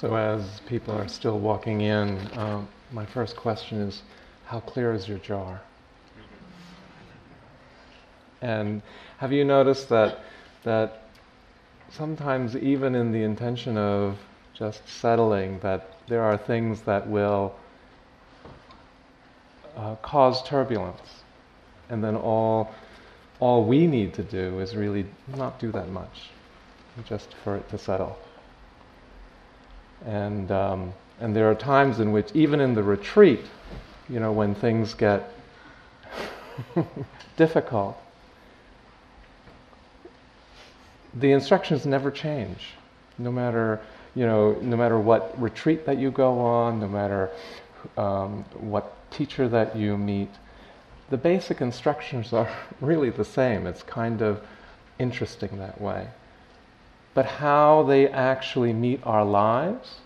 So, as people are still walking in, um, my first question is How clear is your jar? And have you noticed that, that sometimes, even in the intention of just settling, that there are things that will uh, cause turbulence? And then all, all we need to do is really not do that much, just for it to settle. And, um, and there are times in which, even in the retreat, you know, when things get difficult, the instructions never change. No matter, you know, no matter what retreat that you go on, no matter um, what teacher that you meet, the basic instructions are really the same. It's kind of interesting that way but how they actually meet our lives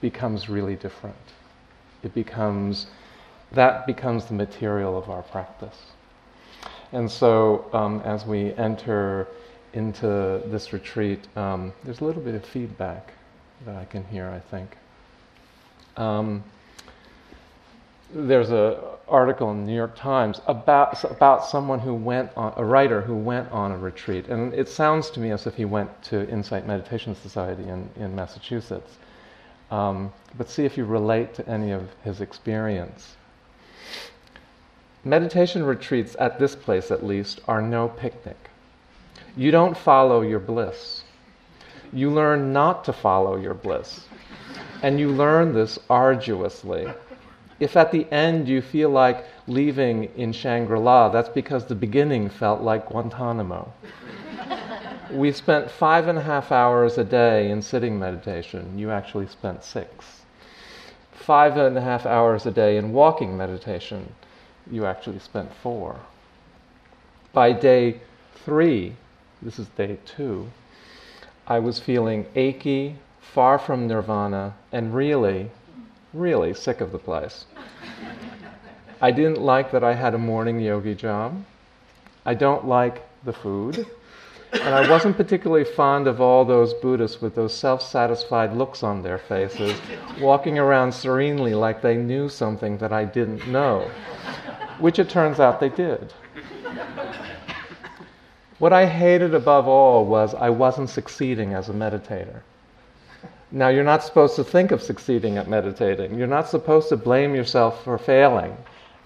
becomes really different. It becomes, that becomes the material of our practice. And so um, as we enter into this retreat, um, there's a little bit of feedback that I can hear, I think. Um, there's a article in the New York Times about about someone who went on a writer who went on a retreat, and it sounds to me as if he went to Insight Meditation Society in in Massachusetts. Um, but see if you relate to any of his experience. Meditation retreats at this place, at least, are no picnic. You don't follow your bliss. You learn not to follow your bliss. And you learn this arduously if at the end you feel like leaving in Shangri La, that's because the beginning felt like Guantanamo. we spent five and a half hours a day in sitting meditation. You actually spent six. Five and a half hours a day in walking meditation. You actually spent four. By day three, this is day two, I was feeling achy, far from nirvana, and really really sick of the place. I didn't like that I had a morning yogi job. I don't like the food. And I wasn't particularly fond of all those Buddhists with those self satisfied looks on their faces, walking around serenely like they knew something that I didn't know, which it turns out they did. What I hated above all was I wasn't succeeding as a meditator. Now, you're not supposed to think of succeeding at meditating. You're not supposed to blame yourself for failing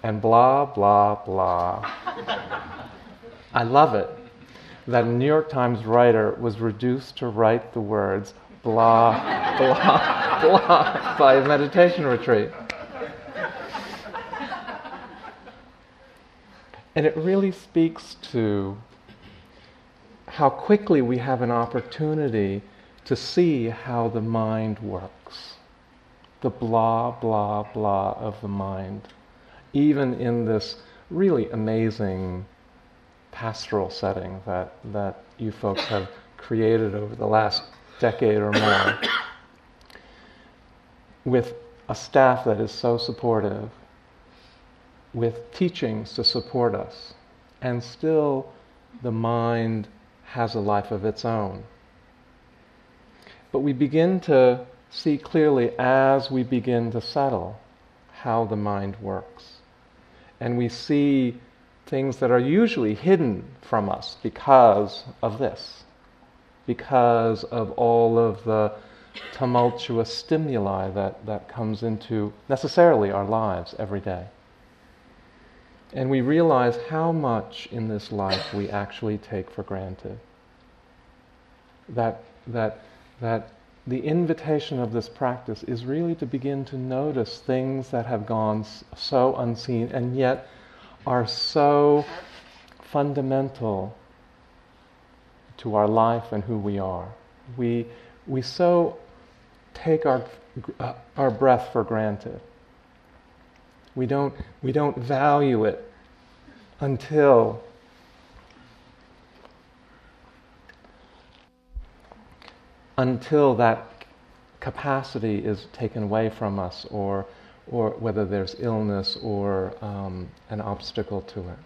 and blah, blah, blah. I love it that a New York Times writer was reduced to write the words blah, blah, blah by a meditation retreat. And it really speaks to how quickly we have an opportunity to see how the mind works. The blah, blah, blah of the mind. Even in this really amazing pastoral setting that, that you folks have created over the last decade or more, with a staff that is so supportive, with teachings to support us, and still the mind has a life of its own. But we begin to see clearly as we begin to settle how the mind works. And we see things that are usually hidden from us because of this, because of all of the tumultuous stimuli that, that comes into necessarily our lives every day. And we realize how much in this life we actually take for granted. That, that that the invitation of this practice is really to begin to notice things that have gone so unseen and yet are so fundamental to our life and who we are. We, we so take our, uh, our breath for granted. We don't, we don't value it until until that capacity is taken away from us or, or whether there's illness or um, an obstacle to it.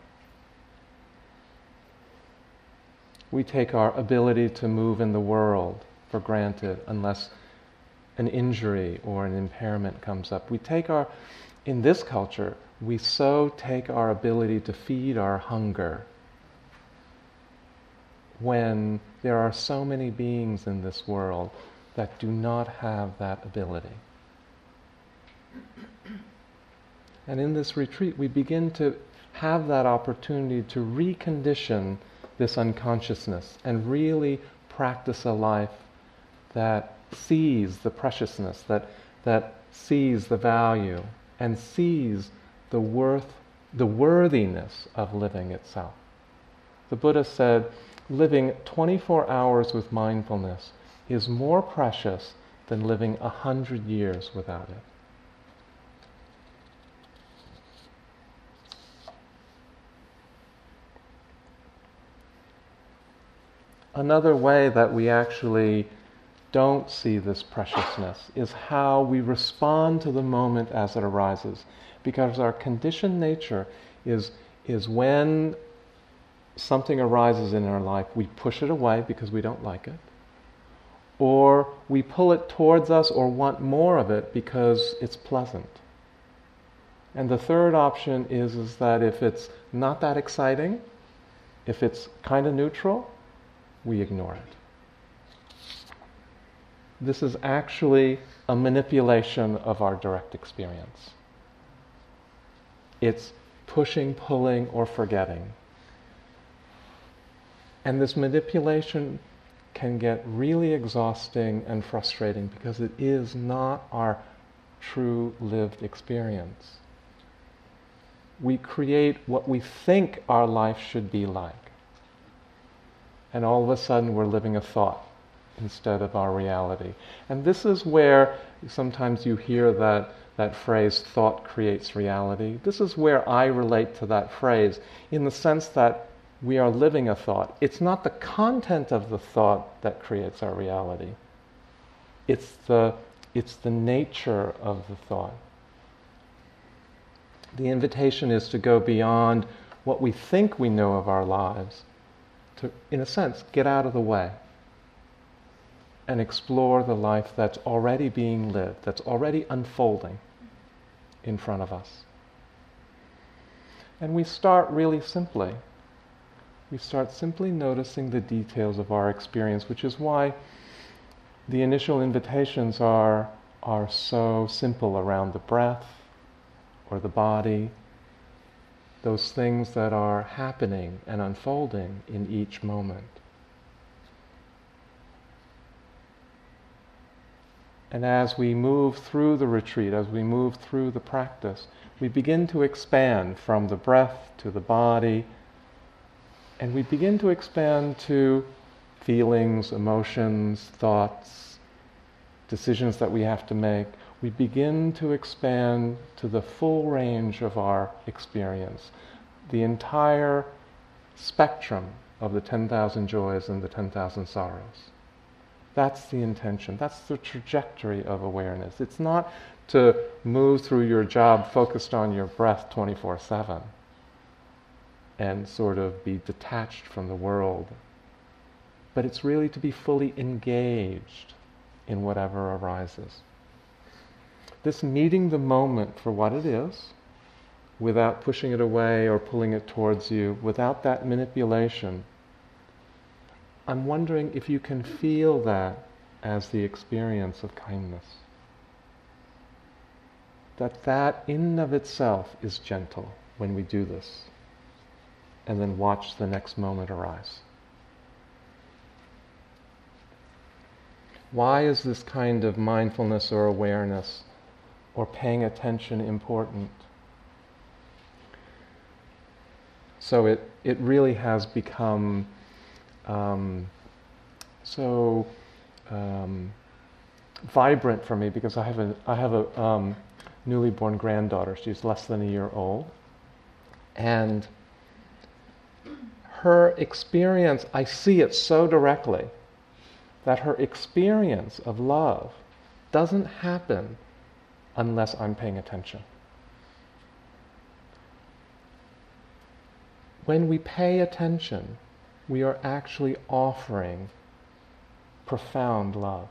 We take our ability to move in the world for granted unless an injury or an impairment comes up, we take our, in this culture, we so take our ability to feed our hunger when there are so many beings in this world that do not have that ability. And in this retreat, we begin to have that opportunity to recondition this unconsciousness and really practice a life that sees the preciousness, that, that sees the value, and sees the worth, the worthiness of living itself. The Buddha said, living 24 hours with mindfulness is more precious than living a hundred years without it. Another way that we actually don't see this preciousness is how we respond to the moment as it arises. Because our conditioned nature is, is when something arises in our life, we push it away because we don't like it, or we pull it towards us or want more of it because it's pleasant. And the third option is, is that if it's not that exciting, if it's kind of neutral, we ignore it. This is actually a manipulation of our direct experience. It's pushing, pulling, or forgetting. And this manipulation can get really exhausting and frustrating because it is not our true lived experience. We create what we think our life should be like and all of a sudden we're living a thought instead of our reality. And this is where sometimes you hear that, that phrase, thought creates reality. This is where I relate to that phrase in the sense that we are living a thought. It's not the content of the thought that creates our reality, it's the, it's the nature of the thought. The invitation is to go beyond what we think we know of our lives to, in a sense, get out of the way and explore the life that's already being lived, that's already unfolding in front of us. And we start really simply. We start simply noticing the details of our experience, which is why the initial invitations are, are so simple around the breath or the body those things that are happening and unfolding in each moment. And as we move through the retreat, as we move through the practice, we begin to expand from the breath to the body, and we begin to expand to feelings, emotions, thoughts, decisions that we have to make we begin to expand to the full range of our experience, the entire spectrum of the 10,000 joys and the 10,000 sorrows. That's the intention. That's the trajectory of awareness. It's not to move through your job focused on your breath 24 7 and sort of be detached from the world. But it's really to be fully engaged in whatever arises this meeting the moment for what it is, without pushing it away or pulling it towards you, without that manipulation, I'm wondering if you can feel that as the experience of kindness. That that in of itself is gentle when we do this. And then watch the next moment arise. Why is this kind of mindfulness or awareness or paying attention important. So it, it really has become um, so um, vibrant for me because I have a, I have a um, newly born granddaughter. She's less than a year old. And her experience, I see it so directly that her experience of love doesn't happen unless I'm paying attention. When we pay attention, we are actually offering profound love.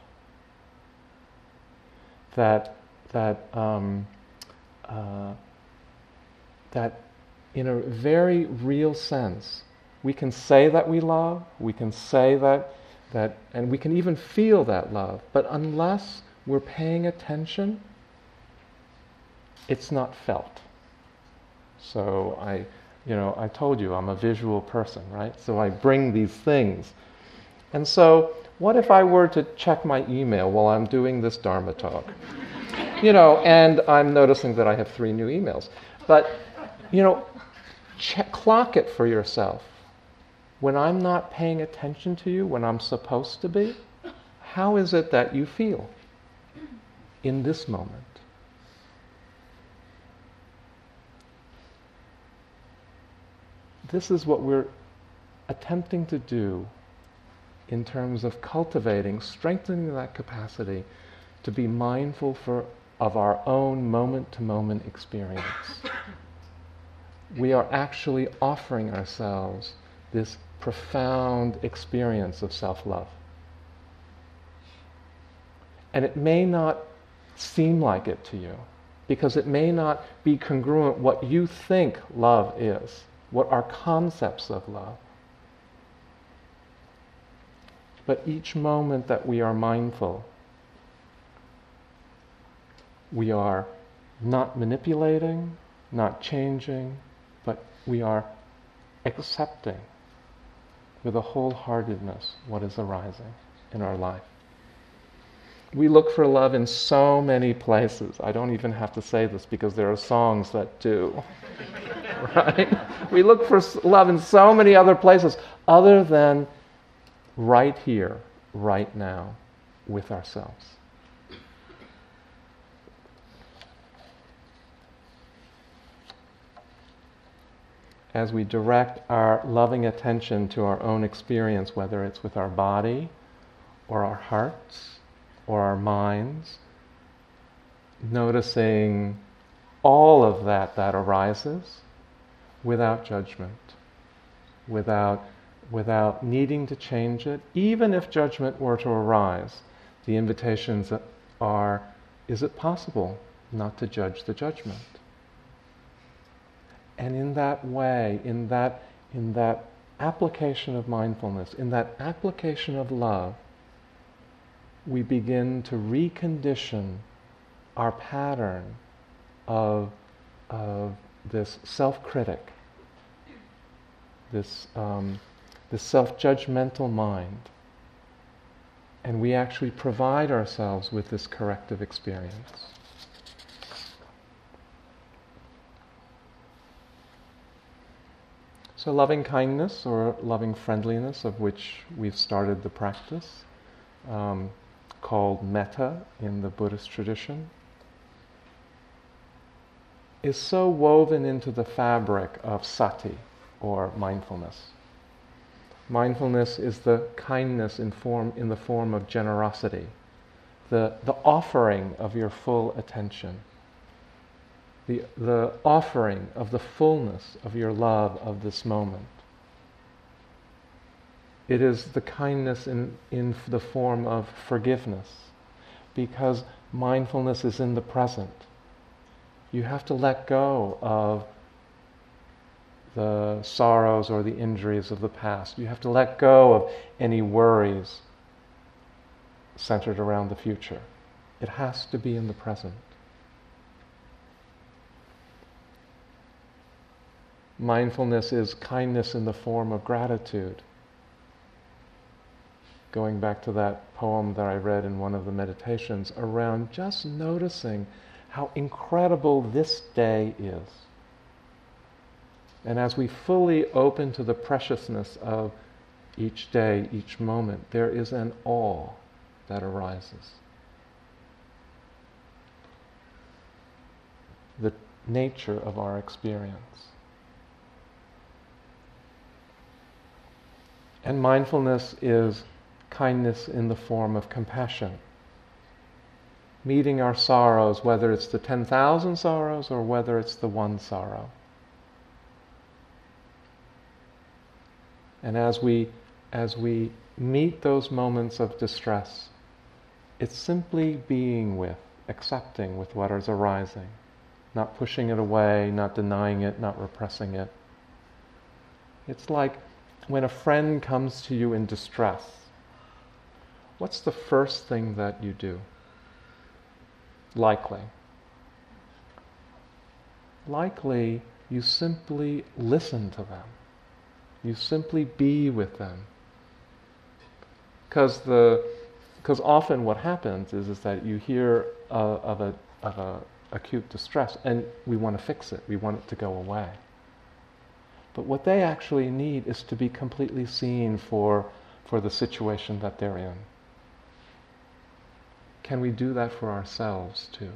that that um, uh, that in a very real sense, we can say that we love, we can say that that, and we can even feel that love, but unless we're paying attention, it's not felt. So I, you know, I told you I'm a visual person, right? So I bring these things. And so, what if I were to check my email while I'm doing this Dharma talk? you know, and I'm noticing that I have three new emails. But, you know, check, clock it for yourself. When I'm not paying attention to you, when I'm supposed to be, how is it that you feel in this moment? This is what we're attempting to do in terms of cultivating, strengthening that capacity to be mindful for, of our own moment to moment experience. We are actually offering ourselves this profound experience of self love. And it may not seem like it to you because it may not be congruent what you think love is, what are concepts of love. But each moment that we are mindful, we are not manipulating, not changing, but we are accepting with a wholeheartedness what is arising in our life. We look for love in so many places. I don't even have to say this because there are songs that do. right? We look for love in so many other places other than right here, right now, with ourselves. As we direct our loving attention to our own experience, whether it's with our body or our hearts or our minds, noticing all of that that arises without judgment, without without needing to change it, even if judgment were to arise. The invitations are is it possible not to judge the judgment? And in that way, in that, in that application of mindfulness, in that application of love, we begin to recondition our pattern of, of this self critic, this um, the self judgmental mind. And we actually provide ourselves with this corrective experience. So, loving kindness or loving friendliness, of which we've started the practice, um, called metta in the Buddhist tradition, is so woven into the fabric of sati or mindfulness. Mindfulness is the kindness in, form, in the form of generosity, the, the offering of your full attention, the, the offering of the fullness of your love of this moment. It is the kindness in, in the form of forgiveness, because mindfulness is in the present. You have to let go of the sorrows or the injuries of the past. You have to let go of any worries centered around the future. It has to be in the present. Mindfulness is kindness in the form of gratitude. Going back to that poem that I read in one of the meditations around just noticing how incredible this day is. And as we fully open to the preciousness of each day, each moment, there is an awe that arises. The nature of our experience. And mindfulness is kindness in the form of compassion. Meeting our sorrows, whether it's the 10,000 sorrows or whether it's the one sorrow. And as we, as we meet those moments of distress, it's simply being with accepting with what is arising, not pushing it away, not denying it, not repressing it. It's like when a friend comes to you in distress, what's the first thing that you do? Likely. Likely, you simply listen to them. You simply be with them. Because the because often what happens is, is that you hear uh, of a of a acute distress and we want to fix it. We want it to go away. But what they actually need is to be completely seen for, for the situation that they're in. Can we do that for ourselves too?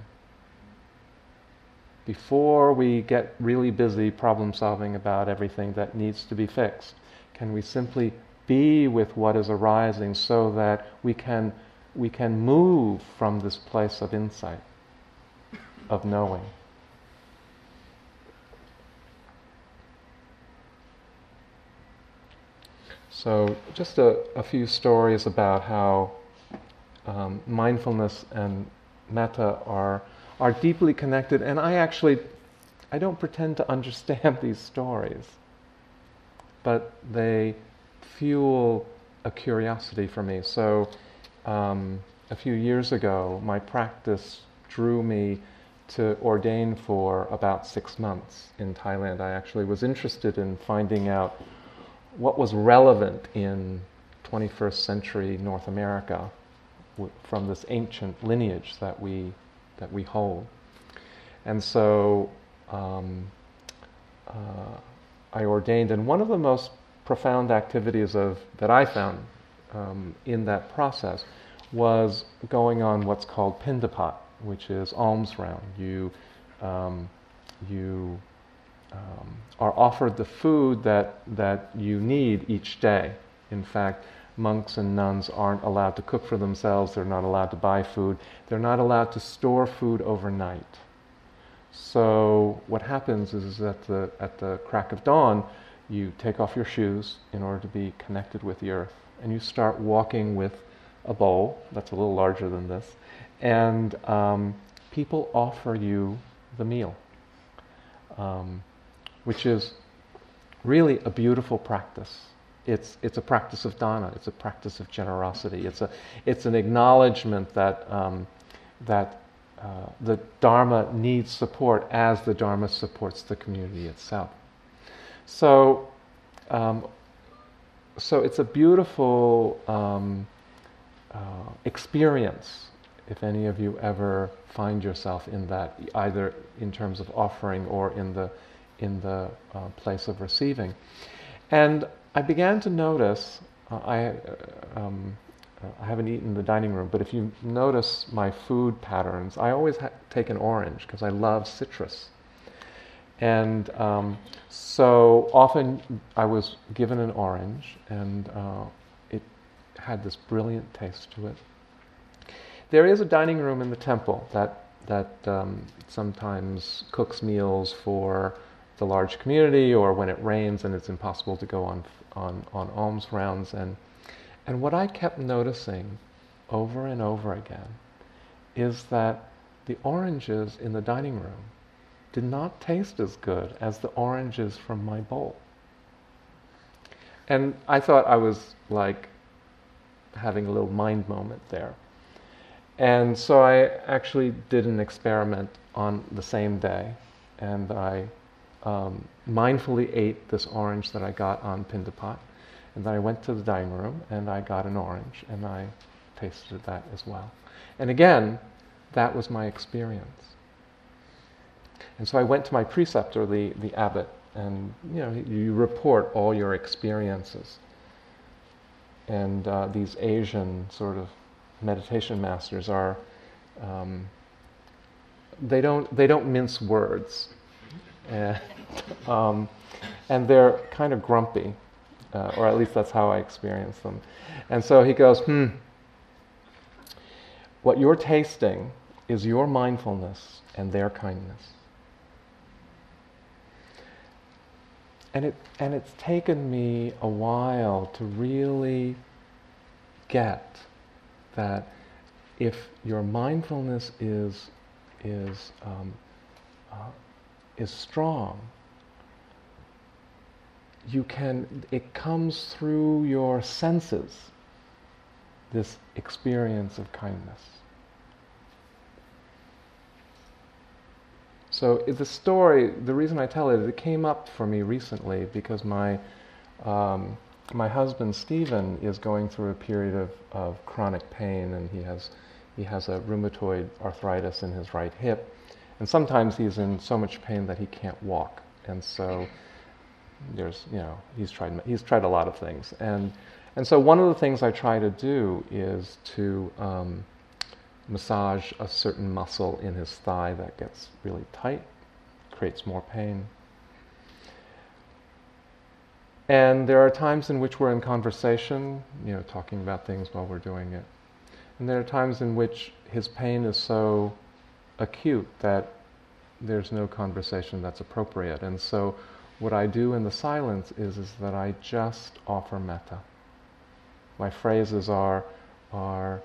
Before we get really busy problem solving about everything that needs to be fixed, can we simply be with what is arising so that we can, we can move from this place of insight, of knowing? So, just a, a few stories about how um, mindfulness and metta are are deeply connected. And I actually, I don't pretend to understand these stories, but they fuel a curiosity for me. So, um, a few years ago, my practice drew me to ordain for about six months in Thailand. I actually was interested in finding out what was relevant in 21st century North America from this ancient lineage that we, that we hold. And so um, uh, I ordained, and one of the most profound activities of, that I found um, in that process was going on what's called pindapat, which is alms round. You, um, you um, are offered the food that, that you need each day. In fact, monks and nuns aren't allowed to cook for themselves, they're not allowed to buy food, they're not allowed to store food overnight. So, what happens is at the, at the crack of dawn, you take off your shoes in order to be connected with the earth, and you start walking with a bowl that's a little larger than this, and um, people offer you the meal. Um, which is really a beautiful practice. It's, it's a practice of dana, it's a practice of generosity, it's, a, it's an acknowledgement that, um, that uh, the Dharma needs support as the Dharma supports the community itself. So, um, so it's a beautiful um, uh, experience if any of you ever find yourself in that, either in terms of offering or in the in the uh, place of receiving. And I began to notice, uh, I, uh, um, I haven't eaten in the dining room, but if you notice my food patterns, I always ha- take an orange because I love citrus. And um, so often I was given an orange, and uh, it had this brilliant taste to it. There is a dining room in the temple that that um, sometimes cooks meals for the large community or when it rains and it's impossible to go on, on, on alms rounds. And, and what I kept noticing over and over again is that the oranges in the dining room did not taste as good as the oranges from my bowl. And I thought I was like having a little mind moment there. And so I actually did an experiment on the same day, and I um, mindfully ate this orange that I got on Pindapat. And then I went to the dining room and I got an orange and I tasted that as well. And again, that was my experience. And so I went to my preceptor, the, the abbot, and you know, you report all your experiences. And uh, these Asian sort of meditation masters are, um, they, don't, they don't mince words. And, um, and they're kind of grumpy, uh, or at least that's how I experience them. And so he goes, hmm, what you're tasting is your mindfulness and their kindness. And, it, and it's taken me a while to really get that if your mindfulness is is um, uh, is strong, you can it comes through your senses. This experience of kindness. So the story, the reason I tell it, it came up for me recently because my um, my husband Stephen is going through a period of, of chronic pain, and he has he has a rheumatoid arthritis in his right hip, and sometimes he's in so much pain that he can't walk, and so there's you know he's tried he's tried a lot of things, and and so one of the things I try to do is to um, massage a certain muscle in his thigh that gets really tight, creates more pain. And there are times in which we're in conversation, you know, talking about things while we're doing it. And there are times in which his pain is so acute that there's no conversation that's appropriate. And so what I do in the silence is, is that I just offer metta. My phrases are, are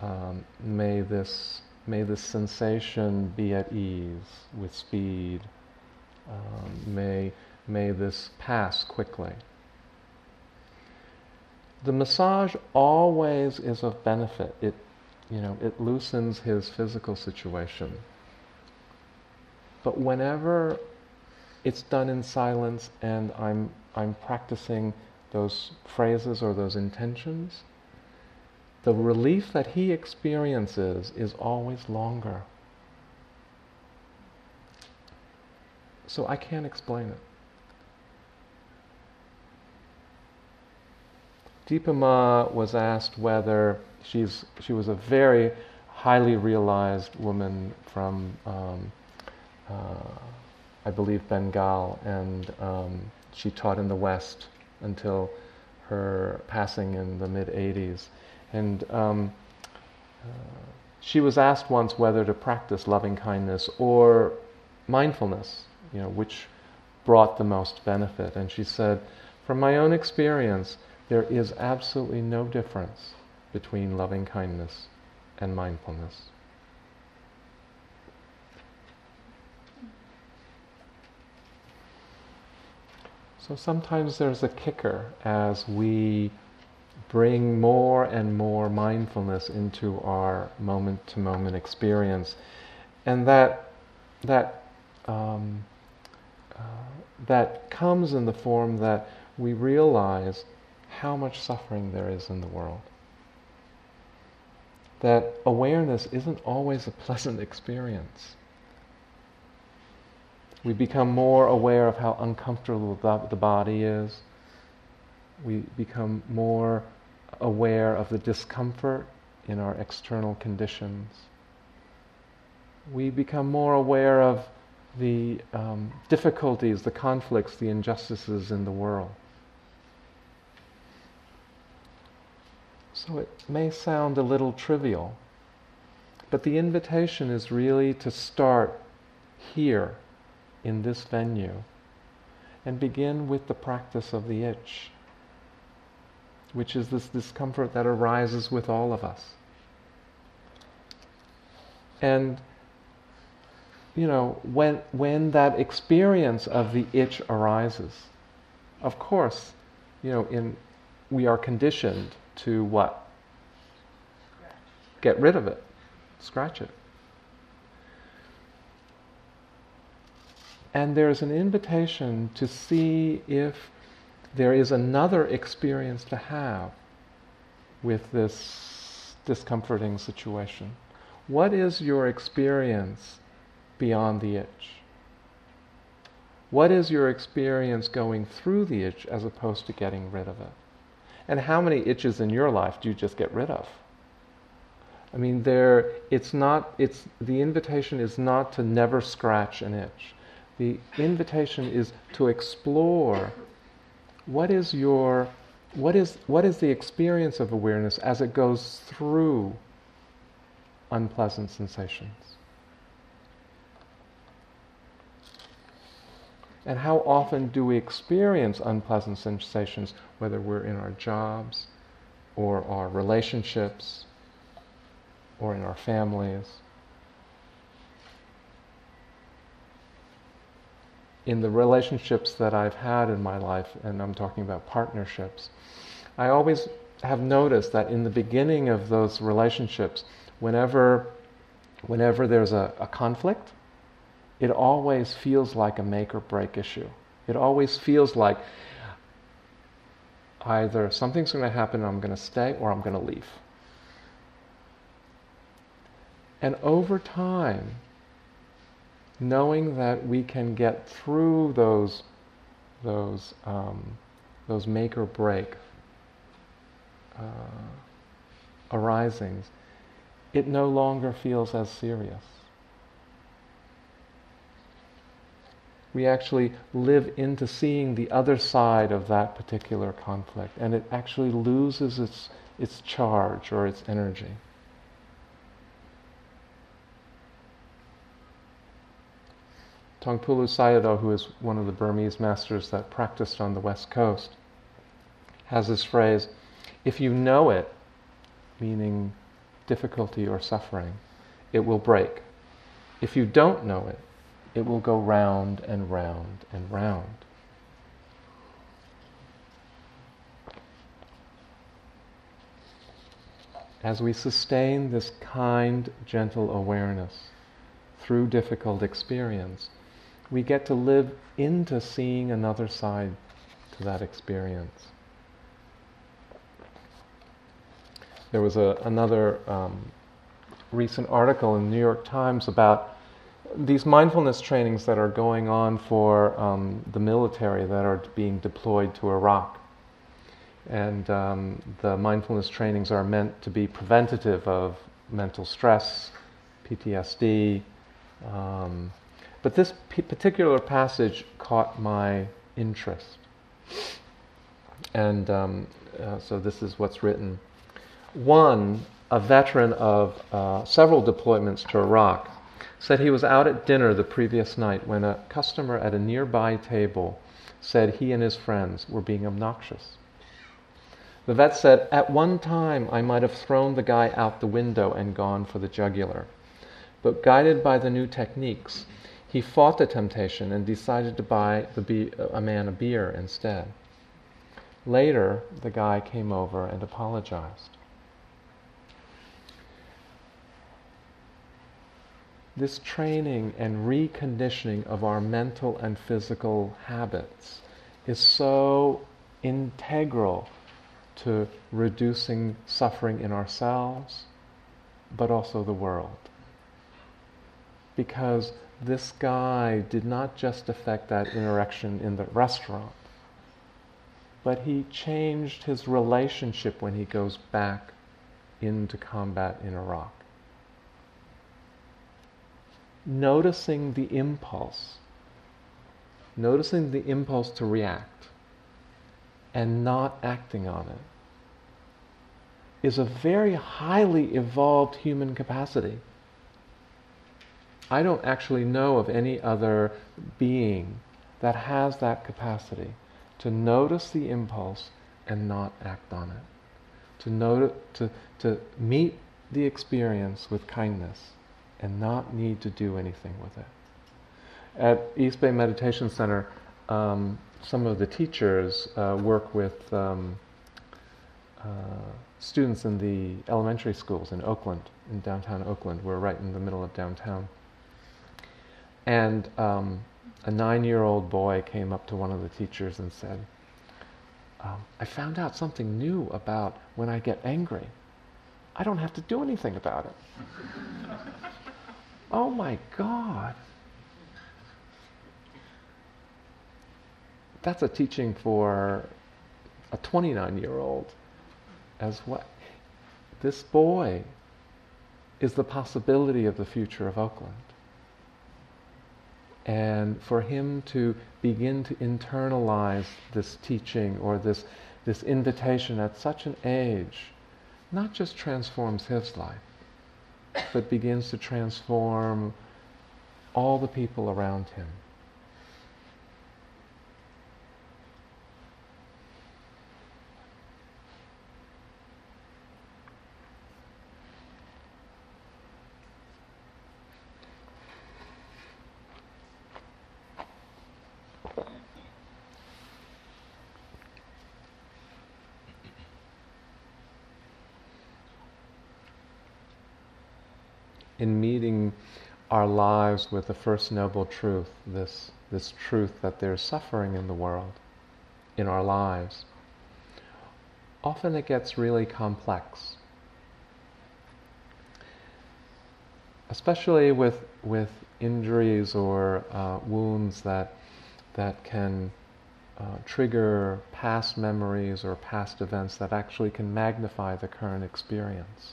um, may this may this sensation be at ease with speed. Um, may may this pass quickly. The massage always is of benefit. It you know it loosens his physical situation. But whenever it's done in silence and I'm I'm practicing those phrases or those intentions, the relief that he experiences is always longer. So I can't explain it. Dipa Ma was asked whether she's she was a very highly realized woman from um, uh, I believe Bengal, and um, she taught in the West until her passing in the mid 80s. And um, uh, she was asked once whether to practice loving kindness or mindfulness, you know, which brought the most benefit. And she said, from my own experience, there is absolutely no difference between loving kindness and mindfulness. So sometimes there's a kicker as we bring more and more mindfulness into our moment to moment experience. And that, that, um, uh, that comes in the form that we realize how much suffering there is in the world. That awareness isn't always a pleasant experience. We become more aware of how uncomfortable the body is. We become more aware of the discomfort in our external conditions. We become more aware of the um, difficulties, the conflicts, the injustices in the world. So it may sound a little trivial, but the invitation is really to start here in this venue and begin with the practice of the itch which is this discomfort that arises with all of us. And you know, when when that experience of the itch arises, of course, you know, in we are conditioned to what? Get rid of it. Scratch it. And there's an invitation to see if there is another experience to have with this discomforting situation. What is your experience beyond the itch? What is your experience going through the itch as opposed to getting rid of it? And how many itches in your life do you just get rid of? I mean, there, it's not, it's, the invitation is not to never scratch an itch. The invitation is to explore what is your what is what is the experience of awareness as it goes through unpleasant sensations and how often do we experience unpleasant sensations whether we're in our jobs or our relationships or in our families. In the relationships that I've had in my life, and I'm talking about partnerships, I always have noticed that in the beginning of those relationships, whenever, whenever there's a, a conflict, it always feels like a make or break issue. It always feels like either something's going to happen and I'm going to stay or I'm going to leave. And over time, knowing that we can get through those, those, um, those make or break uh, arisings, it no longer feels as serious. We actually live into seeing the other side of that particular conflict, and it actually loses its, its charge or its energy. Taungpulu Sayadaw, who is one of the Burmese masters that practiced on the west coast, has this phrase if you know it, meaning difficulty or suffering, it will break. If you don't know it, it will go round and round and round. As we sustain this kind, gentle awareness through difficult experience, we get to live into seeing another side to that experience. There was a, another um, recent article in the New York Times about these mindfulness trainings that are going on for um, the military that are being deployed to Iraq. And um, the mindfulness trainings are meant to be preventative of mental stress, PTSD, um, but this p- particular passage caught my interest. And um, uh, so this is what's written. One, a veteran of uh, several deployments to Iraq, said he was out at dinner the previous night when a customer at a nearby table said he and his friends were being obnoxious. The vet said, At one time I might have thrown the guy out the window and gone for the jugular. But guided by the new techniques, he fought the temptation and decided to buy be- a man a beer instead. Later, the guy came over and apologized. This training and reconditioning of our mental and physical habits is so integral to reducing suffering in ourselves, but also the world. Because this guy did not just affect that interaction in the restaurant, but he changed his relationship when he goes back into combat in Iraq. Noticing the impulse, noticing the impulse to react, and not acting on it is a very highly evolved human capacity. I don't actually know of any other being that has that capacity to notice the impulse and not act on it. To, note, to, to meet the experience with kindness and not need to do anything with it. At East Bay Meditation Center, um, some of the teachers uh, work with um, uh, students in the elementary schools in Oakland, in downtown Oakland. We're right in the middle of downtown. And um, a nine year old boy came up to one of the teachers and said, um, I found out something new about when I get angry. I don't have to do anything about it. oh my God. That's a teaching for a 29 year old as what? This boy is the possibility of the future of Oakland and for him to begin to internalize this teaching or this, this invitation at such an age not just transforms his life, but begins to transform all the people around him. in meeting our with the first noble truth, this, this truth that there's suffering in the world, in our lives, often it gets really complex. Especially with, with injuries or uh, wounds that, that can uh, trigger past memories or past events that actually can magnify the current experience.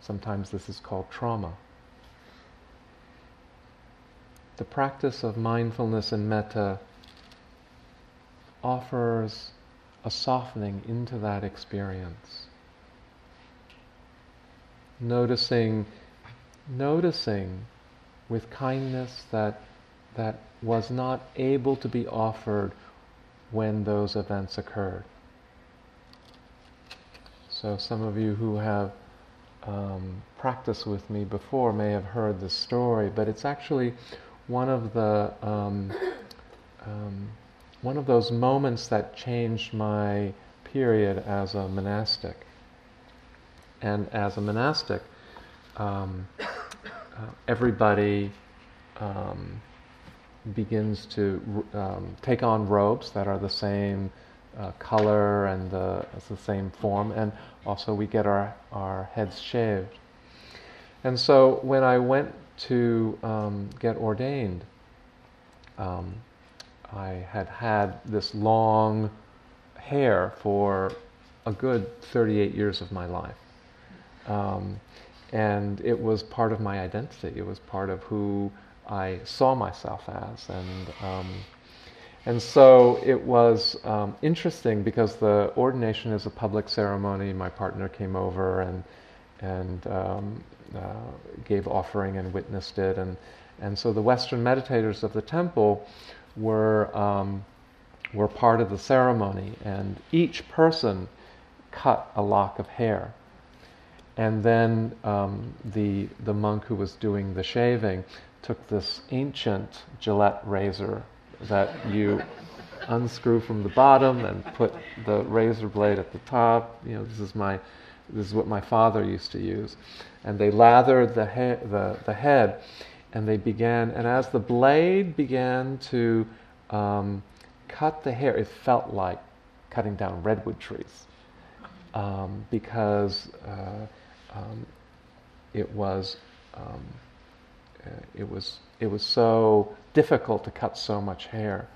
Sometimes this is called trauma. The practice of mindfulness and metta offers a softening into that experience. Noticing, noticing with kindness that, that was not able to be offered when those events occurred. So, some of you who have um, practiced with me before may have heard this story, but it's actually one of the um, um, one of those moments that changed my period as a monastic. And as a monastic, um, uh, everybody um, begins to um, take on robes that are the same uh, color and the, the same form, and also we get our, our heads shaved. And so when I went to um, get ordained, um, I had had this long hair for a good 38 years of my life. Um, and it was part of my identity. It was part of who I saw myself as. And, um, and so it was um, interesting because the ordination is a public ceremony. My partner came over and, and um, uh, gave offering and witnessed it. And, and so the Western meditators of the temple were, um, were part of the ceremony, and each person cut a lock of hair. And then um, the, the monk who was doing the shaving took this ancient Gillette razor that you unscrew from the bottom and put the razor blade at the top. You know, this is my, this is what my father used to use. And they lathered the, he- the, the head, and they began, and as the blade began to um, cut the hair, it felt like cutting down redwood trees um, because uh, um, it was um, uh, it was it was so difficult to cut so much hair.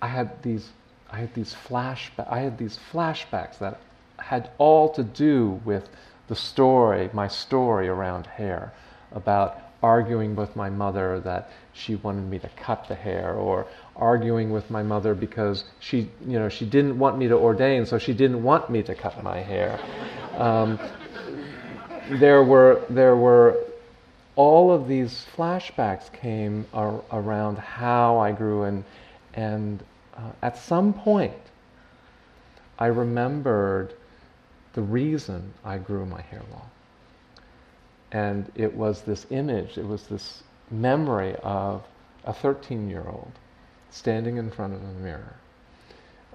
I had these I had these flashbacks I had these flashbacks that had all to do with the story, my story around hair, about arguing with my mother that she wanted me to cut the hair or arguing with my mother because she you know she didn't want me to ordain so she didn't want me to cut my hair. Um, there were there were all of these flashbacks came ar- around how I grew and and uh, at some point I remembered the reason I grew my hair long and it was this image, it was this memory of a 13 year old standing in front of a mirror.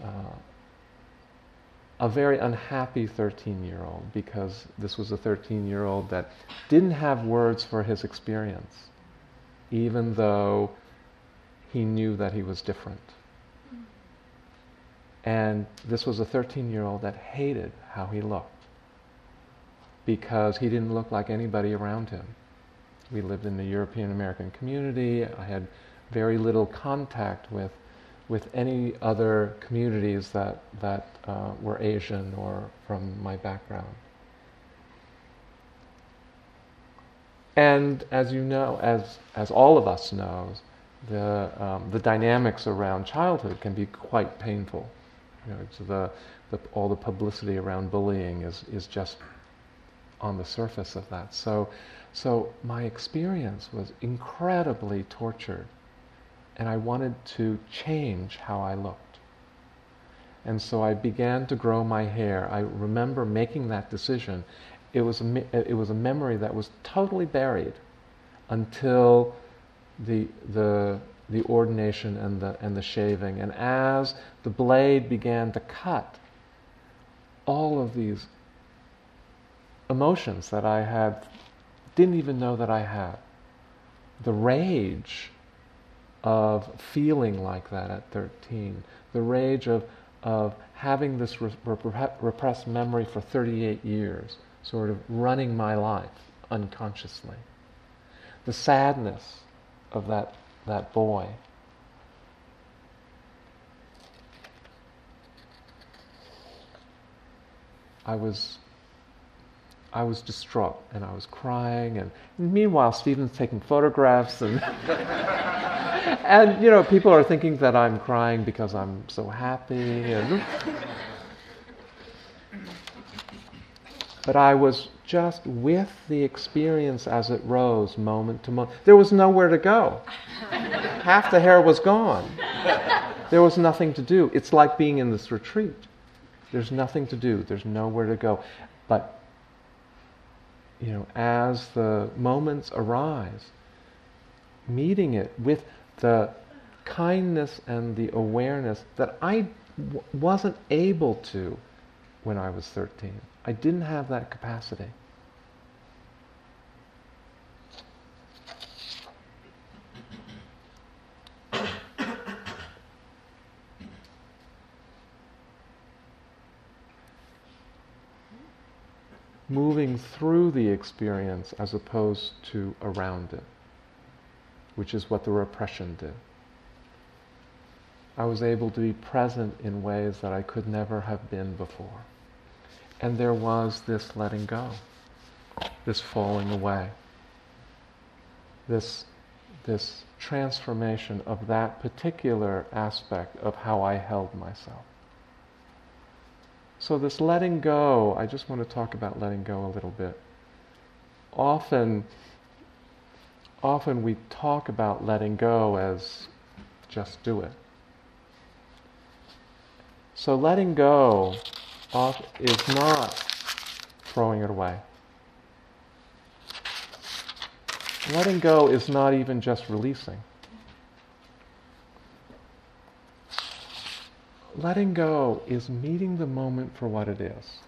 Uh, a very unhappy 13 year old because this was a 13 year old that didn't have words for his experience, even though he knew that he was different. And this was a 13 year old that hated how he looked because he didn't look like anybody around him. We lived in the European American community. I had very little contact with, with any other communities that, that uh, were Asian or from my background. And as you know, as, as all of us knows, the, um, the dynamics around childhood can be quite painful. You know, the, the, all the publicity around bullying is, is just on the surface of that. So, so my experience was incredibly tortured, and I wanted to change how I looked. And so I began to grow my hair. I remember making that decision. It was a, it was a memory that was totally buried until the, the, the ordination and the, and the shaving. And as the blade began to cut, all of these emotions that I had didn't even know that I had. The rage of feeling like that at 13, the rage of, of having this re- repressed memory for 38 years, sort of running my life unconsciously. The sadness of that, that boy. I was I was distraught and I was crying and meanwhile Stephen's taking photographs and and you know people are thinking that I'm crying because I'm so happy and but I was just with the experience as it rose moment to moment. There was nowhere to go. Half the hair was gone. There was nothing to do. It's like being in this retreat. There's nothing to do. There's nowhere to go. But you know, as the moments arise, meeting it with the kindness and the awareness that I w- wasn't able to when I was 13. I didn't have that capacity. moving through the experience as opposed to around it, which is what the repression did. I was able to be present in ways that I could never have been before. And there was this letting go, this falling away, this, this transformation of that particular aspect of how I held myself. So, this letting go, I just want to talk about letting go a little bit. Often, often we talk about letting go as just do it. So, letting go is not throwing it away. Letting go is not even just releasing. letting go is meeting the moment for what it is.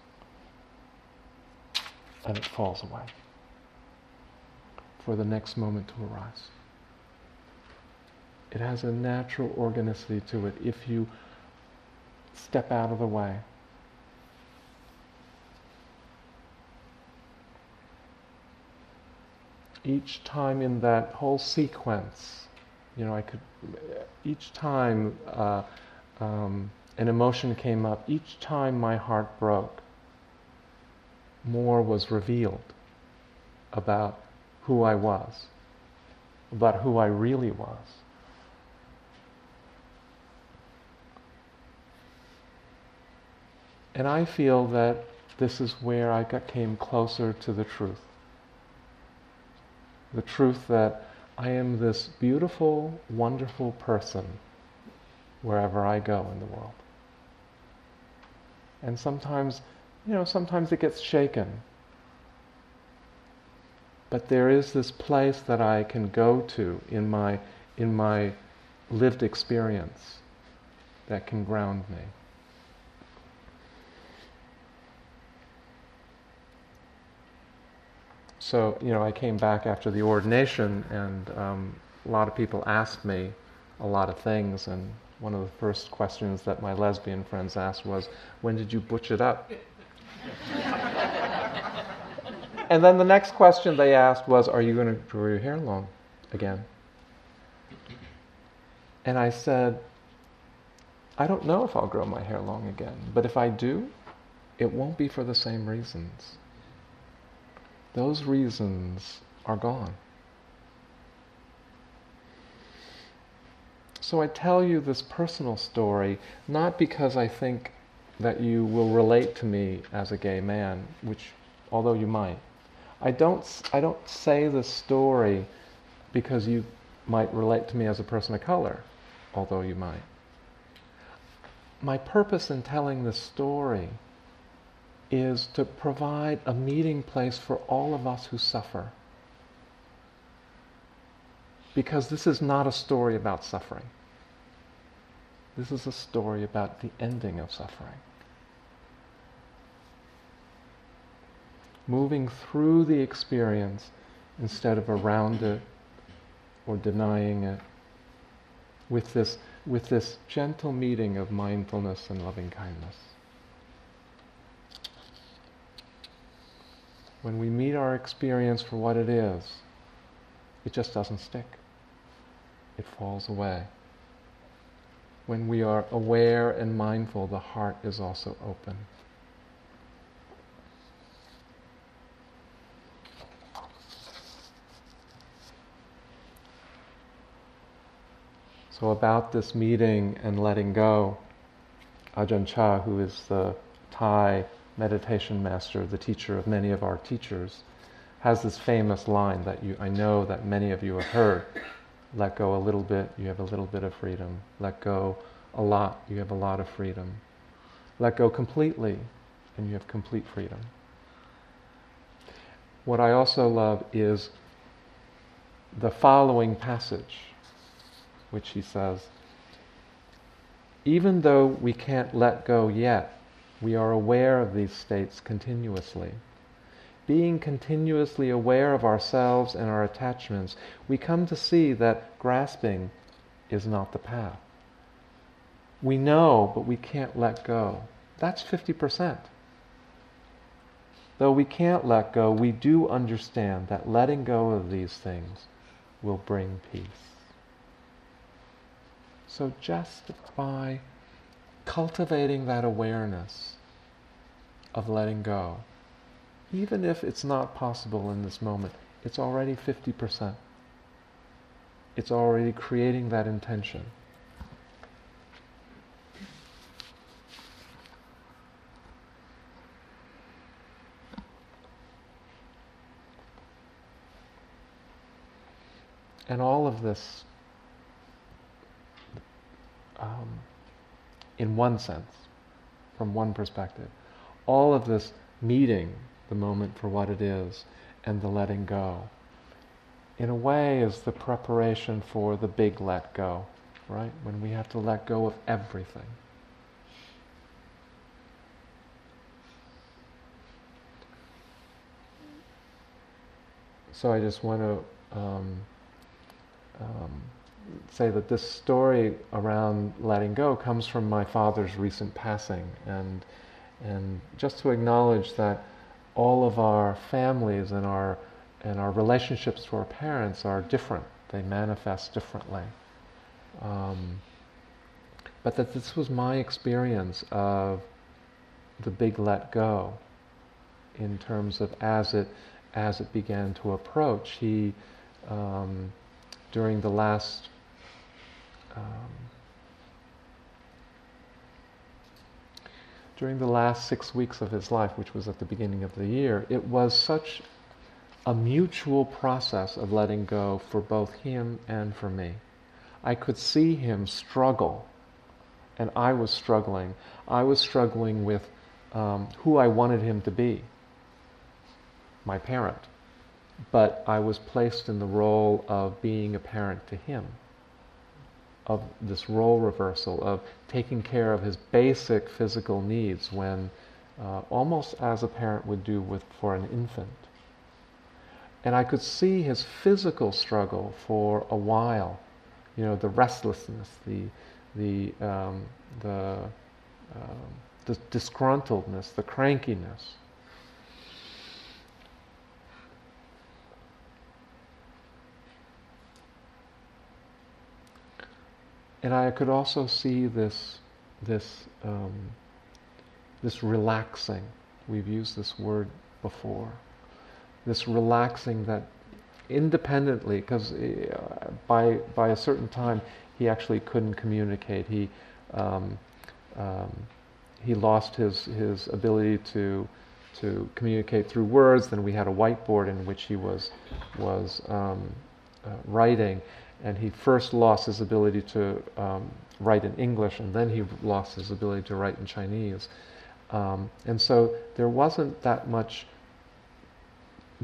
And it falls away for the next moment to arise. It has a natural organicity to it if you step out of the way. Each time in that whole sequence, you know, I could, each time uh, um, an emotion came up, each time my heart broke, more was revealed about who I was, about who I really was. And I feel that this is where I got, came closer to the truth. The truth that I am this beautiful, wonderful person wherever I go in the world. And sometimes, you know, sometimes it gets shaken. But there is this place that I can go to in my, in my lived experience that can ground me. So, you know, I came back after the ordination, and um, a lot of people asked me a lot of things, and one of the first questions that my lesbian friends asked was, When did you butch it up? and then the next question they asked was, Are you going to grow your hair long again? And I said, I don't know if I'll grow my hair long again, but if I do, it won't be for the same reasons. Those reasons are gone. So I tell you this personal story not because I think that you will relate to me as a gay man, which, although you might. I don't, I don't say this story because you might relate to me as a person of color, although you might. My purpose in telling this story is to provide a meeting place for all of us who suffer. Because this is not a story about suffering. This is a story about the ending of suffering. Moving through the experience instead of around it or denying it with this, with this gentle meeting of mindfulness and loving kindness. When we meet our experience for what it is, it just doesn't stick. It falls away. When we are aware and mindful, the heart is also open. So, about this meeting and letting go, Ajahn Chah, who is the Thai meditation master, the teacher of many of our teachers, has this famous line that you, I know that many of you have heard let go a little bit, you have a little bit of freedom. Let go a lot, you have a lot of freedom. Let go completely, and you have complete freedom. What I also love is the following passage which he says, even though we can't let go yet, we are aware of these states continuously. Being continuously aware of ourselves and our attachments, we come to see that grasping is not the path. We know, but we can't let go. That's 50%. Though we can't let go, we do understand that letting go of these things will bring peace. So just by cultivating that awareness of letting go, even if it's not possible in this moment, it's already 50%. It's already creating that intention. And all of this um, in one sense, from one perspective. All of this meeting the moment for what it is and the letting go, in a way, is the preparation for the big let go, right? When we have to let go of everything. So I just want to um, um, say that this story around letting go comes from my father's recent passing, and and just to acknowledge that all of our families and our and our relationships to our parents are different; they manifest differently. Um, but that this was my experience of the big let go, in terms of as it as it began to approach. He um, during the last um, during the last six weeks of his life, which was at the beginning of the year, it was such a mutual process of letting go for both him and for me. I could see him struggle, and I was struggling. I was struggling with um, who I wanted him to be, my parent. But I was placed in the role of being a parent to him of this role reversal of taking care of his basic physical needs when uh, almost as a parent would do with for an infant. And I could see his physical struggle for a while, you know, the restlessness, the the um, the, um, the disgruntledness, the crankiness. And I could also see this this um, this relaxing. We've used this word before. This relaxing that independently, because uh, by by a certain time he actually couldn't communicate. He um, um, he lost his his ability to to communicate through words. Then we had a whiteboard in which he was was um, uh, writing, and he first lost his ability to um, write in English, and then he lost his ability to write in Chinese. Um, and so there wasn't that much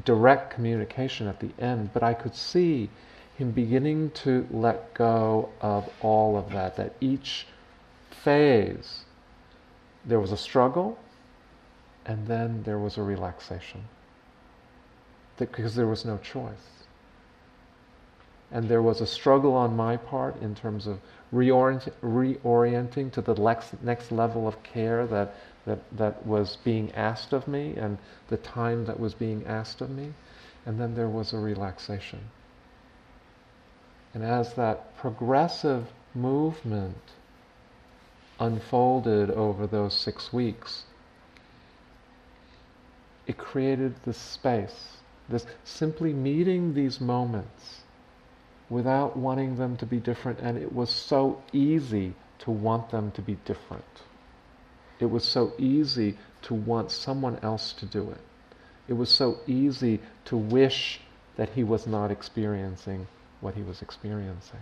direct communication at the end, but I could see him beginning to let go of all of that, that each phase there was a struggle and then there was a relaxation. because there was no choice. And there was a struggle on my part in terms of reorient, reorienting to the next, next level of care that, that, that was being asked of me and the time that was being asked of me. And then there was a relaxation. And as that progressive movement unfolded over those six weeks, it created this space, this simply meeting these moments without wanting them to be different, and it was so easy to want them to be different. It was so easy to want someone else to do it. It was so easy to wish that he was not experiencing what he was experiencing.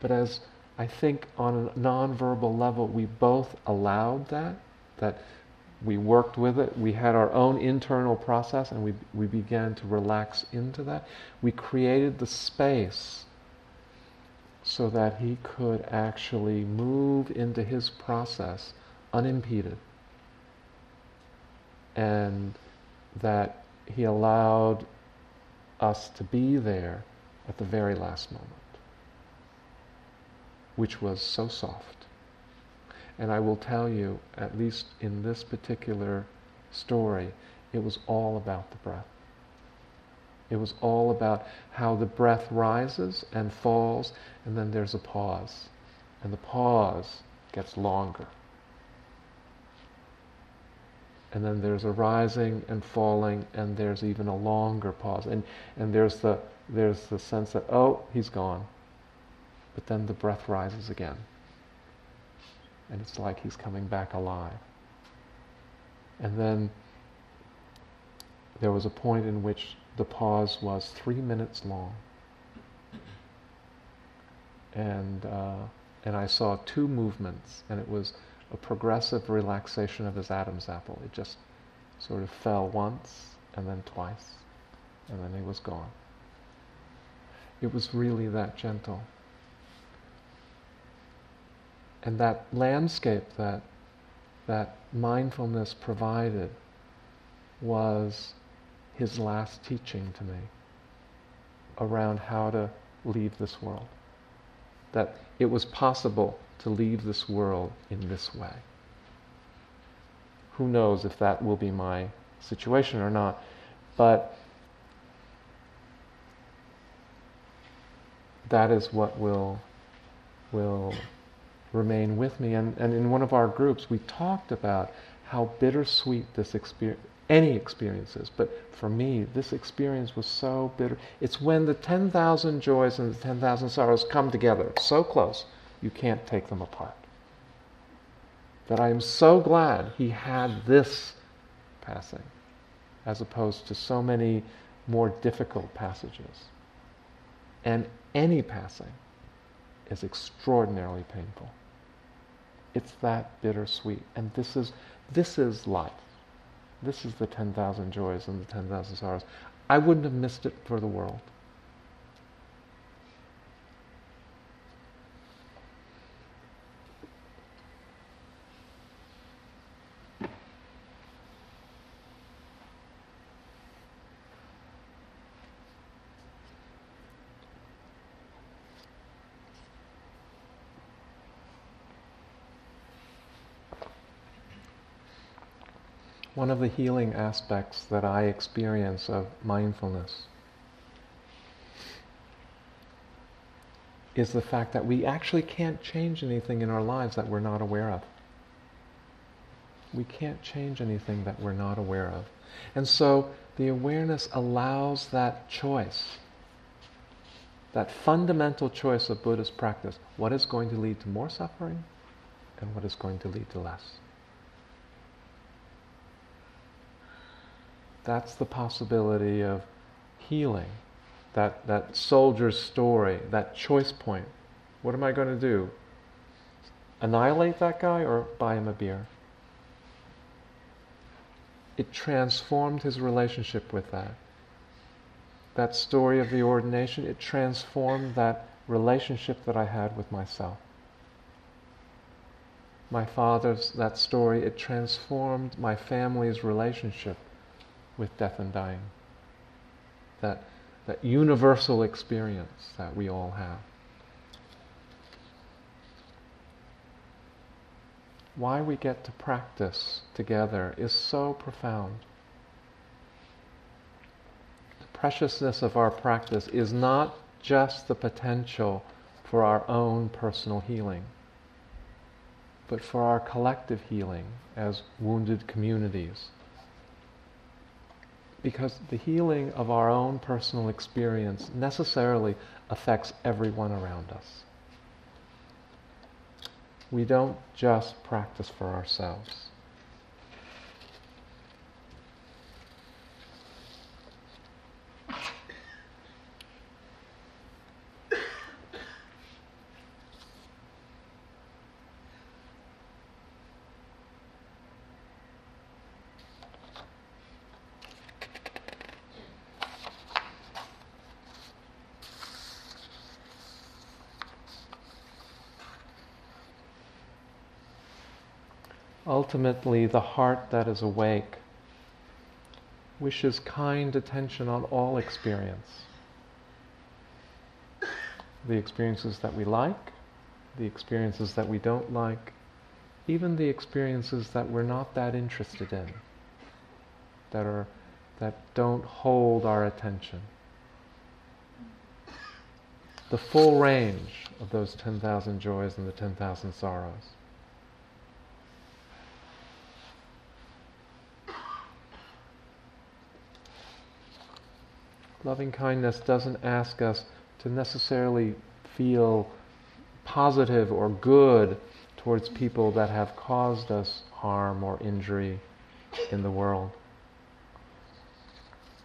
But as I think on a nonverbal level, we both allowed that, that we worked with it. We had our own internal process and we, we began to relax into that. We created the space so that he could actually move into his process unimpeded. And that he allowed us to be there at the very last moment, which was so soft. And I will tell you, at least in this particular story, it was all about the breath. It was all about how the breath rises and falls, and then there's a pause. And the pause gets longer. And then there's a rising and falling, and there's even a longer pause. And, and there's, the, there's the sense that, oh, he's gone. But then the breath rises again and it's like he's coming back alive. And then there was a point in which the pause was three minutes long. And, uh, and I saw two movements, and it was a progressive relaxation of his Adam's apple. It just sort of fell once, and then twice, and then he was gone. It was really that gentle and that landscape that that mindfulness provided was his last teaching to me around how to leave this world. That it was possible to leave this world in this way. Who knows if that will be my situation or not, but that is what will will remain with me. And, and in one of our groups, we talked about how bittersweet this experience, any experience is, but for me, this experience was so bitter. It's when the 10,000 joys and the 10,000 sorrows come together, so close, you can't take them apart. That I am so glad he had this passing, as opposed to so many more difficult passages. And any passing is extraordinarily painful. It's that bittersweet. And this is, this is life. This is the 10,000 joys and the 10,000 sorrows. I wouldn't have missed it for the world. One of the healing aspects that I experience of mindfulness is the fact that we actually can't change anything in our lives that we're not aware of. We can't change anything that we're not aware of. And so the awareness allows that choice, that fundamental choice of Buddhist practice what is going to lead to more suffering and what is going to lead to less. That's the possibility of healing. That, that soldier's story, that choice point. What am I going to do? Annihilate that guy or buy him a beer? It transformed his relationship with that. That story of the ordination, it transformed that relationship that I had with myself. my father's, that story, it transformed my family's relationship with death and dying. That, that universal experience that we all have. Why we get to practice together is so profound. The preciousness of our practice is not just the potential for our own personal healing but for our collective healing as wounded communities. Because the healing of our own personal experience necessarily affects everyone around us. We don't just practice for ourselves. Ultimately the heart that is awake wishes kind attention on all experience. The experiences that we like, the experiences that we don't like, even the experiences that we're not that interested in, that are that don't hold our attention. The full range of those 10,000 joys and the 10,000 sorrows. Loving kindness doesn't ask us to necessarily feel positive or good towards people that have caused us harm or injury in the world.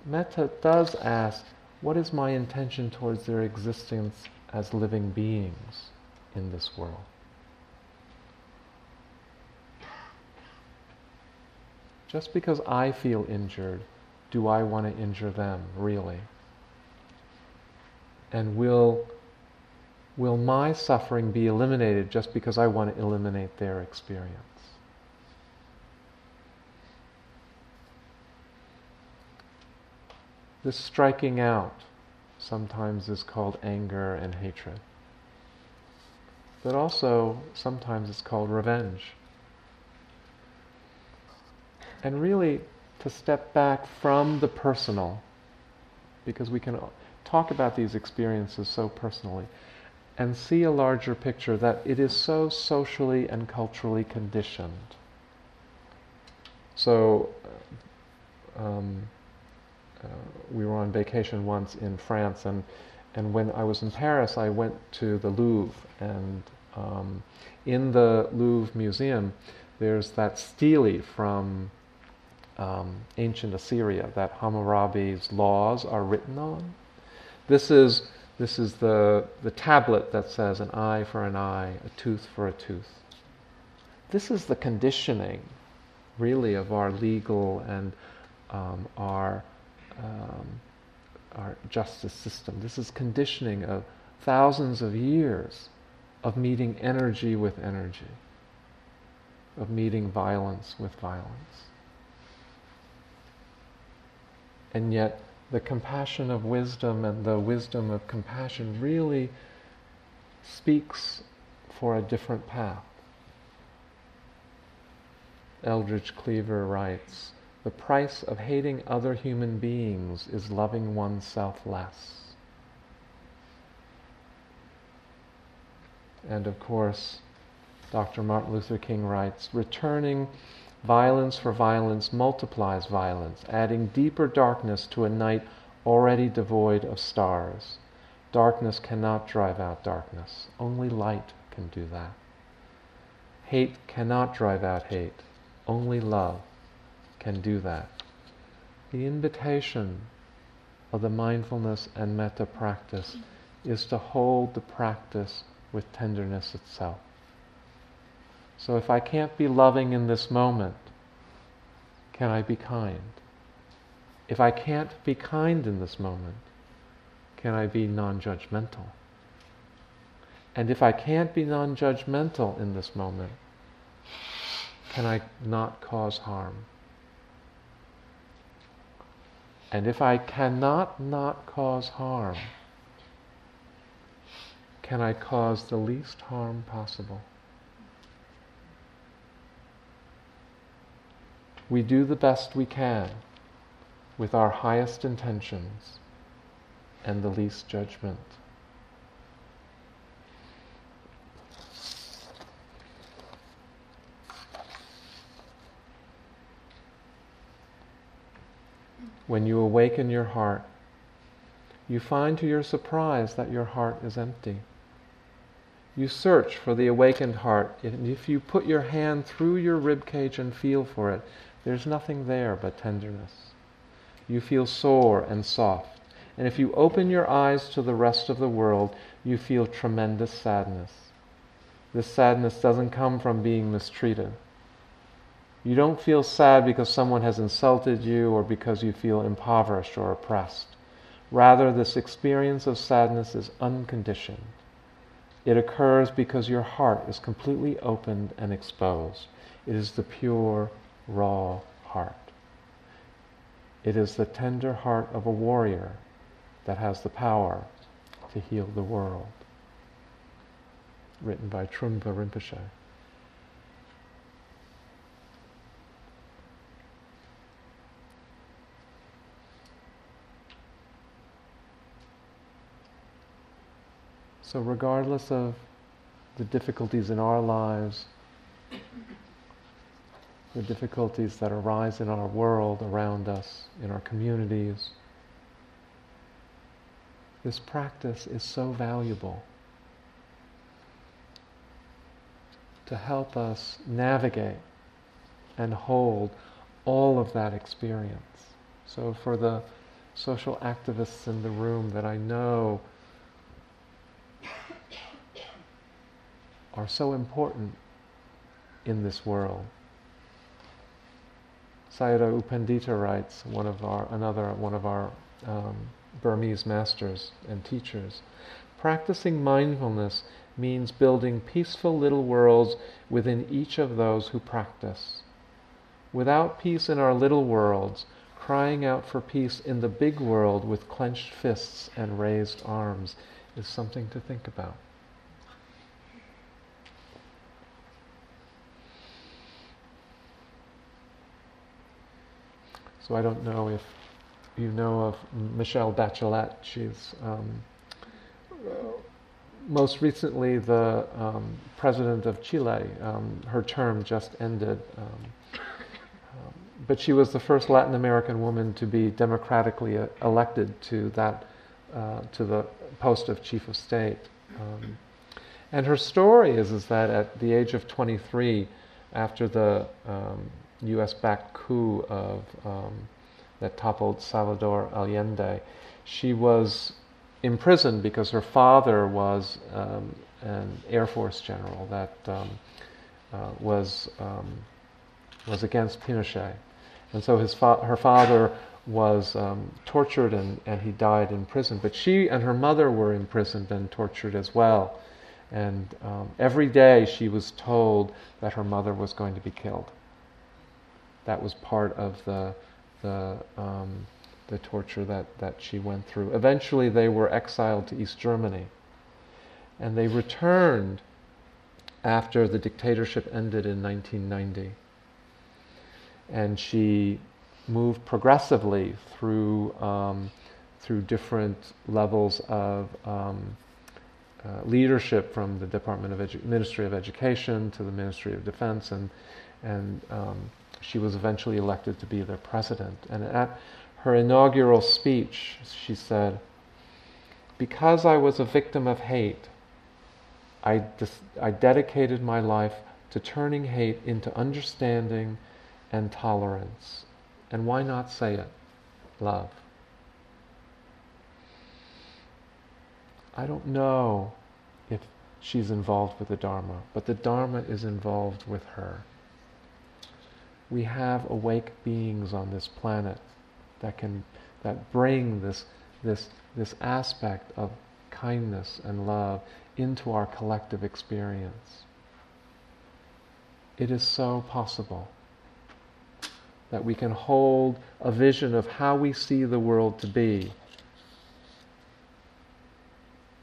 Metta does ask, what is my intention towards their existence as living beings in this world? Just because I feel injured do I want to injure them, really? And will, will my suffering be eliminated just because I want to eliminate their experience? This striking out sometimes is called anger and hatred. But also, sometimes it's called revenge. And really, to step back from the personal, because we can talk about these experiences so personally, and see a larger picture that it is so socially and culturally conditioned. So, um, uh, we were on vacation once in France, and, and when I was in Paris, I went to the Louvre, and um, in the Louvre Museum, there's that stele from um, ancient Assyria that Hammurabi's laws are written on. This is, this is the, the tablet that says an eye for an eye, a tooth for a tooth. This is the conditioning, really, of our legal and um, our, um, our justice system. This is conditioning of thousands of years of meeting energy with energy, of meeting violence with violence. And yet, the compassion of wisdom and the wisdom of compassion really speaks for a different path. Eldridge Cleaver writes The price of hating other human beings is loving oneself less. And of course, Dr. Martin Luther King writes Returning Violence for violence multiplies violence, adding deeper darkness to a night already devoid of stars. Darkness cannot drive out darkness. Only light can do that. Hate cannot drive out hate. Only love can do that. The invitation of the mindfulness and metta practice is to hold the practice with tenderness itself. So if I can't be loving in this moment, can I be kind? If I can't be kind in this moment, can I be non judgmental? And if I can't be non judgmental in this moment, can I not cause harm? And if I cannot not cause harm, can I cause the least harm possible? We do the best we can with our highest intentions and the least judgment. When you awaken your heart, you find to your surprise that your heart is empty. You search for the awakened heart, and if you put your hand through your rib cage and feel for it, there's nothing there but tenderness. You feel sore and soft. And if you open your eyes to the rest of the world, you feel tremendous sadness. This sadness doesn't come from being mistreated. You don't feel sad because someone has insulted you or because you feel impoverished or oppressed. Rather, this experience of sadness is unconditioned. It occurs because your heart is completely opened and exposed. It is the pure, raw heart. It is the tender heart of a warrior that has the power to heal the world. Written by Trungpa Rinpoche. So, regardless of the difficulties in our lives, the difficulties that arise in our world around us, in our communities, this practice is so valuable to help us navigate and hold all of that experience. So, for the social activists in the room that I know are so important in this world. Sayadaw U Pandita writes, one of our, another one of our um, Burmese masters and teachers, practicing mindfulness means building peaceful little worlds within each of those who practice. Without peace in our little worlds, crying out for peace in the big world with clenched fists and raised arms is something to think about. So I don't know if you know of Michelle Bachelet. She's um, most recently the um, president of Chile. Um, her term just ended. Um, um, but she was the first Latin American woman to be democratically uh, elected to that uh, to the post of chief of state. Um, and her story is, is that at the age of 23, after the U.S. backed coup of um, that toppled Salvador Allende. She was imprisoned because her father was um, an Air Force general that um, uh, was um, was against Pinochet, and so his fa- her father was um, tortured and, and he died in prison. But she and her mother were imprisoned and tortured as well. And um, every day she was told that her mother was going to be killed that was part of the the um, the torture that, that she went through. Eventually, they were exiled to East Germany, and they returned after the dictatorship ended in 1990. And she moved progressively through um, through different levels of um, uh, leadership, from the Department of Edu- Ministry of Education to the Ministry of Defense, and and um, she was eventually elected to be their president. And at her inaugural speech, she said, Because I was a victim of hate, I, dis- I dedicated my life to turning hate into understanding and tolerance. And why not say it? Love. I don't know if she's involved with the Dharma, but the Dharma is involved with her we have awake beings on this planet that can that bring this this this aspect of kindness and love into our collective experience. it is so possible that we can hold a vision of how we see the world to be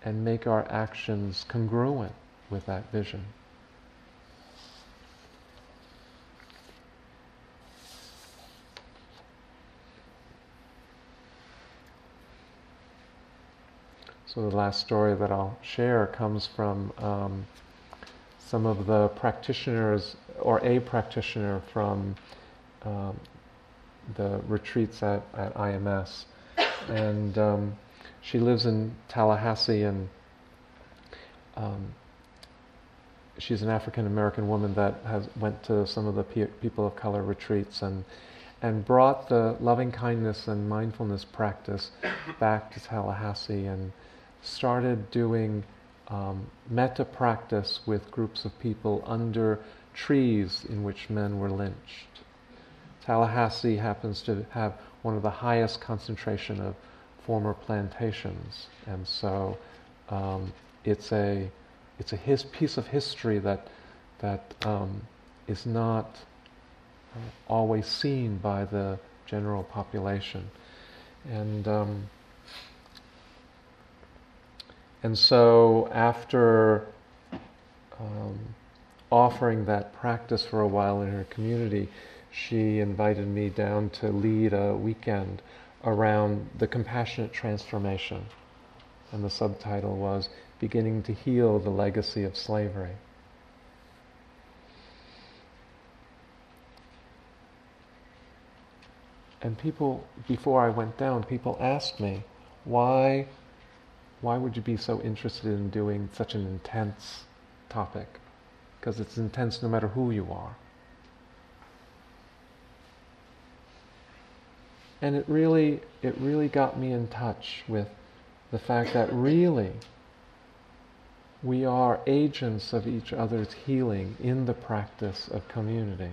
and make our actions congruent with that vision. So the last story that I'll share comes from um, some of the practitioners or a practitioner from um, the retreats at, at IMS. And um, she lives in Tallahassee and um, she's an African American woman that has went to some of the pe- people of color retreats and and brought the loving kindness and mindfulness practice back to Tallahassee and started doing um, metta practice with groups of people under trees in which men were lynched. Tallahassee happens to have one of the highest concentration of former plantations, and so um, it's a it's a his piece of history that that um, is not uh, always seen by the general population, and um, and so after um, offering that practice for a while in her community, she invited me down to lead a weekend around the compassionate transformation. And the subtitle was Beginning to Heal the Legacy of Slavery. And people, before I went down, people asked me, why why would you be so interested in doing such an intense topic? Because it's intense no matter who you are. And it really, it really got me in touch with the fact that really we are agents of each other's healing in the practice of community.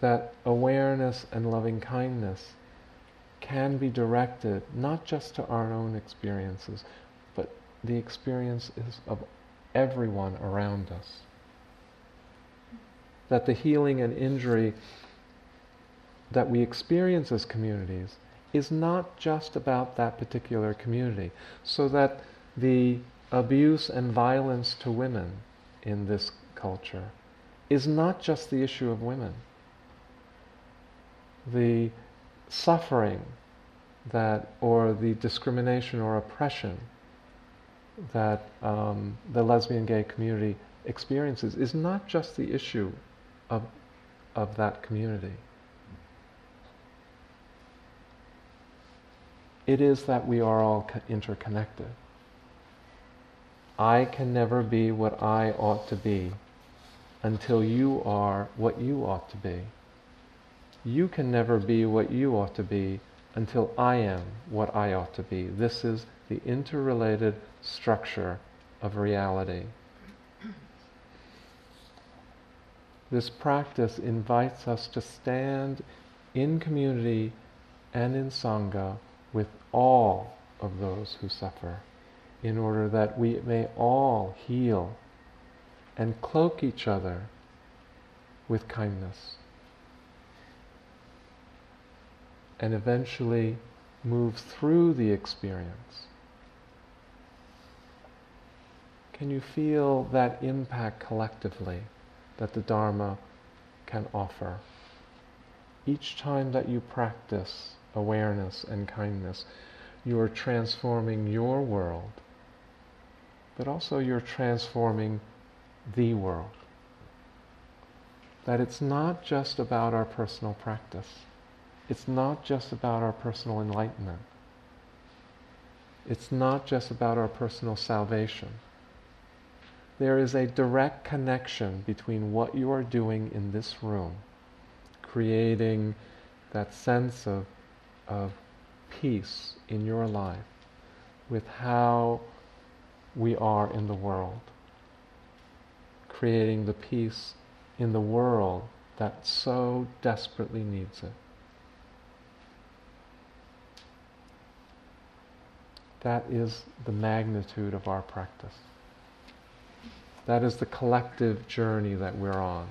That awareness and loving kindness can be directed not just to our own experiences, but the experiences of everyone around us. That the healing and injury that we experience as communities is not just about that particular community, so that the abuse and violence to women in this culture is not just the issue of women. The suffering that, or the discrimination or oppression that um, the lesbian gay community experiences is not just the issue of, of that community. It is that we are all interconnected. I can never be what I ought to be until you are what you ought to be you can never be what you ought to be until I am what I ought to be. This is the interrelated structure of reality. This practice invites us to stand in community and in Sangha with all of those who suffer in order that we may all heal and cloak each other with kindness. And eventually move through the experience. Can you feel that impact collectively that the Dharma can offer? Each time that you practice awareness and kindness, you are transforming your world, but also you're transforming the world. That it's not just about our personal practice it's not just about our personal enlightenment. It's not just about our personal salvation. There is a direct connection between what you are doing in this room, creating that sense of, of peace in your life, with how we are in the world, creating the peace in the world that so desperately needs it. That is the magnitude of our practice. That is the collective journey that we're on.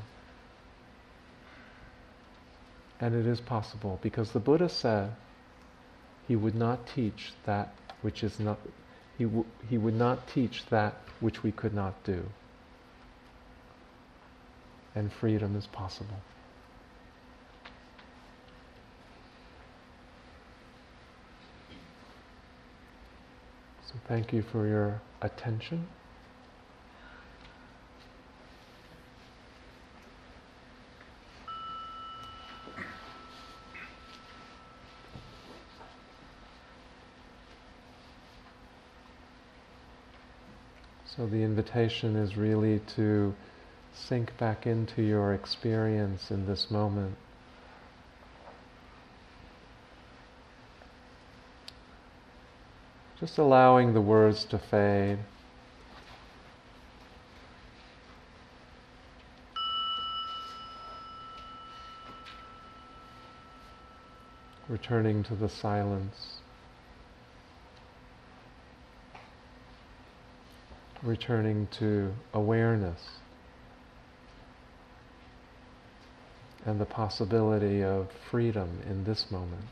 And it is possible because the Buddha said he would not teach that which is not, he, w- he would not teach that which we could not do. And freedom is possible. So thank you for your attention. So the invitation is really to sink back into your experience in this moment. Just allowing the words to fade. Returning to the silence. returning to awareness and the possibility of freedom in this moment.